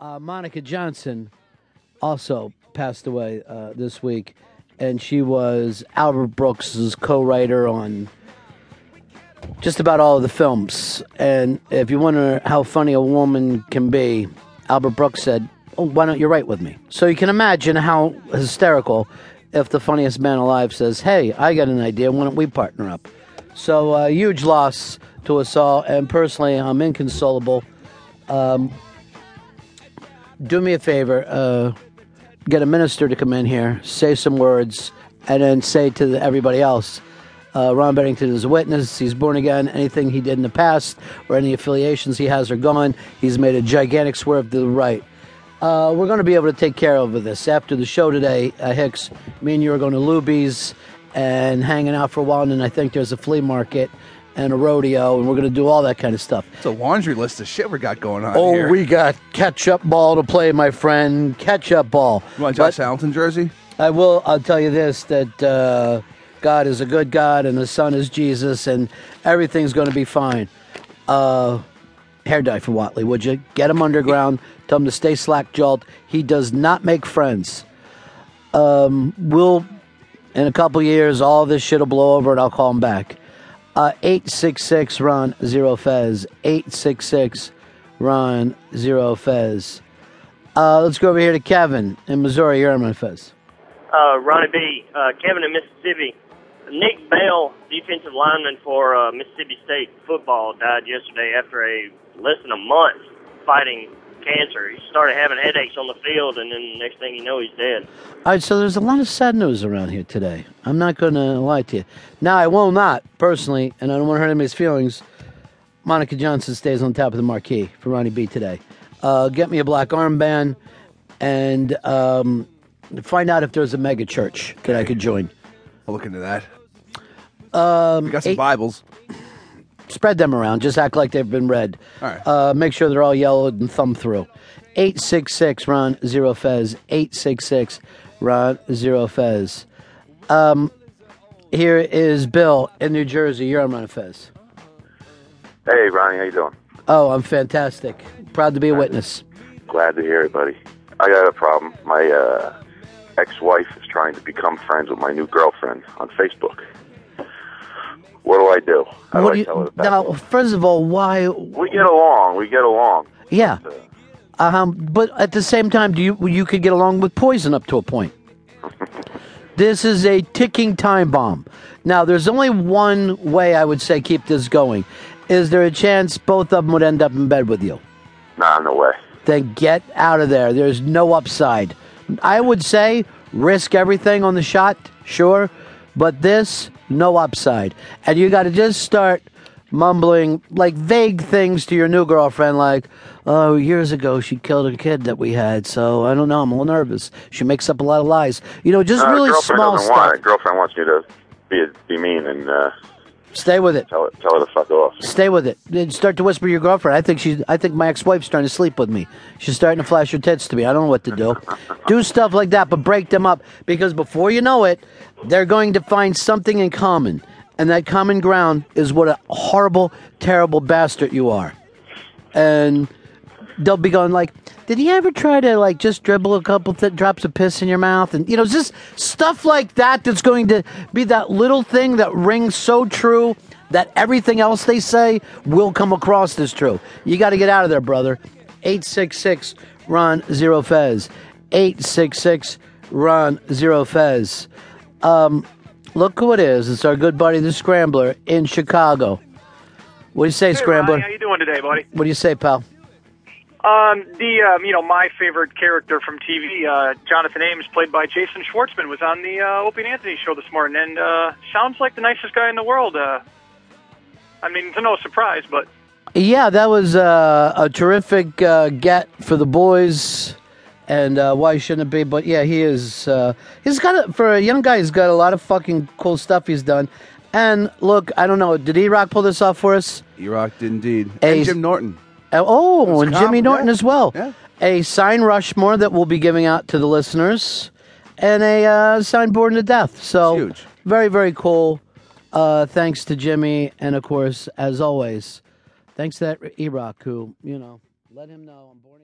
Uh, Monica Johnson also passed away uh, this week, and she was Albert Brooks's co-writer on just about all of the films. And if you wonder how funny a woman can be, Albert Brooks said, oh, "Why don't you write with me?" So you can imagine how hysterical if the funniest man alive says, "Hey, I got an idea. Why don't we partner up?" So uh, huge loss to us all, and personally, I'm inconsolable. Um, do me a favor, uh, get a minister to come in here, say some words, and then say to the, everybody else, uh, Ron Bennington is a witness. He's born again. Anything he did in the past or any affiliations he has are gone. He's made a gigantic swerve to the right. Uh, we're going to be able to take care of this after the show today. Uh, Hicks, me and you are going to Luby's and hanging out for a while, and I think there's a flea market and a rodeo, and we're going to do all that kind of stuff. It's a laundry list of shit we got going on Oh, here. we got catch-up ball to play, my friend. Catch-up ball. You want a Josh Hamilton jersey? I will. I'll tell you this: that uh, God is a good God, and the Son is Jesus, and everything's going to be fine. Uh, hair dye for Watley, would you? Get him underground. Tell him to stay slack jawed. He does not make friends. Um, we'll in a couple years, all this shit will blow over, and I'll call him back. Uh, eight six six Ron zero Fez. Eight six six Ron zero Fez. Uh, let's go over here to Kevin in Missouri. You're on my Fez. uh, Ronnie B, uh, Kevin in Mississippi. Nick Bell, defensive lineman for uh, Mississippi State football, died yesterday after a less than a month fighting cancer. He started having headaches on the field, and then the next thing you know, he's dead. All right, so there's a lot of sad news around here today. I'm not going to lie to you. Now, I will not, personally, and I don't want to hurt anybody's feelings. Monica Johnson stays on top of the marquee for Ronnie B today. Uh, get me a black armband and um, find out if there's a mega church that I could join. I'll look into that. Um, We got some eight- Bibles. Spread them around. Just act like they've been read. All right. Uh, make sure they're all yellowed and thumb through. 866 Ron Zero Fez. 866 Ron Zero Fez. Um, here is Bill in New Jersey. You're on Ron Fez. Hey, Ronnie, how you doing? Oh, I'm fantastic. Proud to be a witness. Glad to hear it, buddy. I got a problem. My uh, ex-wife is trying to become friends with my new girlfriend on Facebook. What do I do? How do What I do you, tell her now, first of all, why? We get along. We get along. Yeah. Um, but at the same time, do you you could get along with poison up to a point? this is a ticking time bomb. Now, there's only one way I would say keep this going. Is there a chance both of them would end up in bed with you? Nah, no way. Then get out of there. There's no upside. I would say risk everything on the shot, sure, but this no upside. And you got to just start mumbling like vague things to your new girlfriend, like, "Oh, years ago she killed a kid that we had, so I don't know. I'm a little nervous. She makes up a lot of lies. You know, just Uh, really small stuff. want. Girlfriend wants me to be be mean and uh, Stay with it. tell her tell her to fuck off. Stay with it. Then start to whisper your girlfriend. I think she. I think my ex-wife's trying to sleep with me. She's starting to flash her tits to me. I don't know what to do. do stuff like that, but break them up because before you know it, they're going to find something in common, and that common ground is what a horrible, terrible bastard you are. And they'll be going like, "Did he ever try to like just dribble a couple th- drops of piss in your mouth?" And you know, just stuff like that. That's going to be that little thing that rings so true that everything else they say will come across as true. You got to get out of there, brother. Eight six six Ron Zero Fez. Eight six six Ron Zero Fez. Um, look who it is. It's our good buddy, the Scrambler in Chicago. What do you say, Hey, Scrambler? Ronnie, how you doing today, buddy? What do you say, pal? Um, the um, you know my favorite character from TV, uh, Jonathan Ames, played by Jason Schwartzman, was on the uh, Opie and Anthony show this morning, and uh, sounds like the nicest guy in the world. Uh, I mean, it's no surprise, but Yeah, that was uh, a terrific uh, get for the boys, and uh, why shouldn't it be? But yeah, he is. Uh, he's got a, for a young guy. He's got a lot of fucking cool stuff he's done. And look, I don't know. Did E Rock pull this off for us? E Rock did indeed. Hey, and Jim Norton. Uh, oh, and Jimmy Norton yeah, as well. yeah. A sign Rushmore that we'll be giving out to the listeners, and a uh, sign Bored to Death. So huge. very, very cool. Uh, thanks to Jimmy, and of course, as always, thanks to that Rock who you know let him know I'm born again.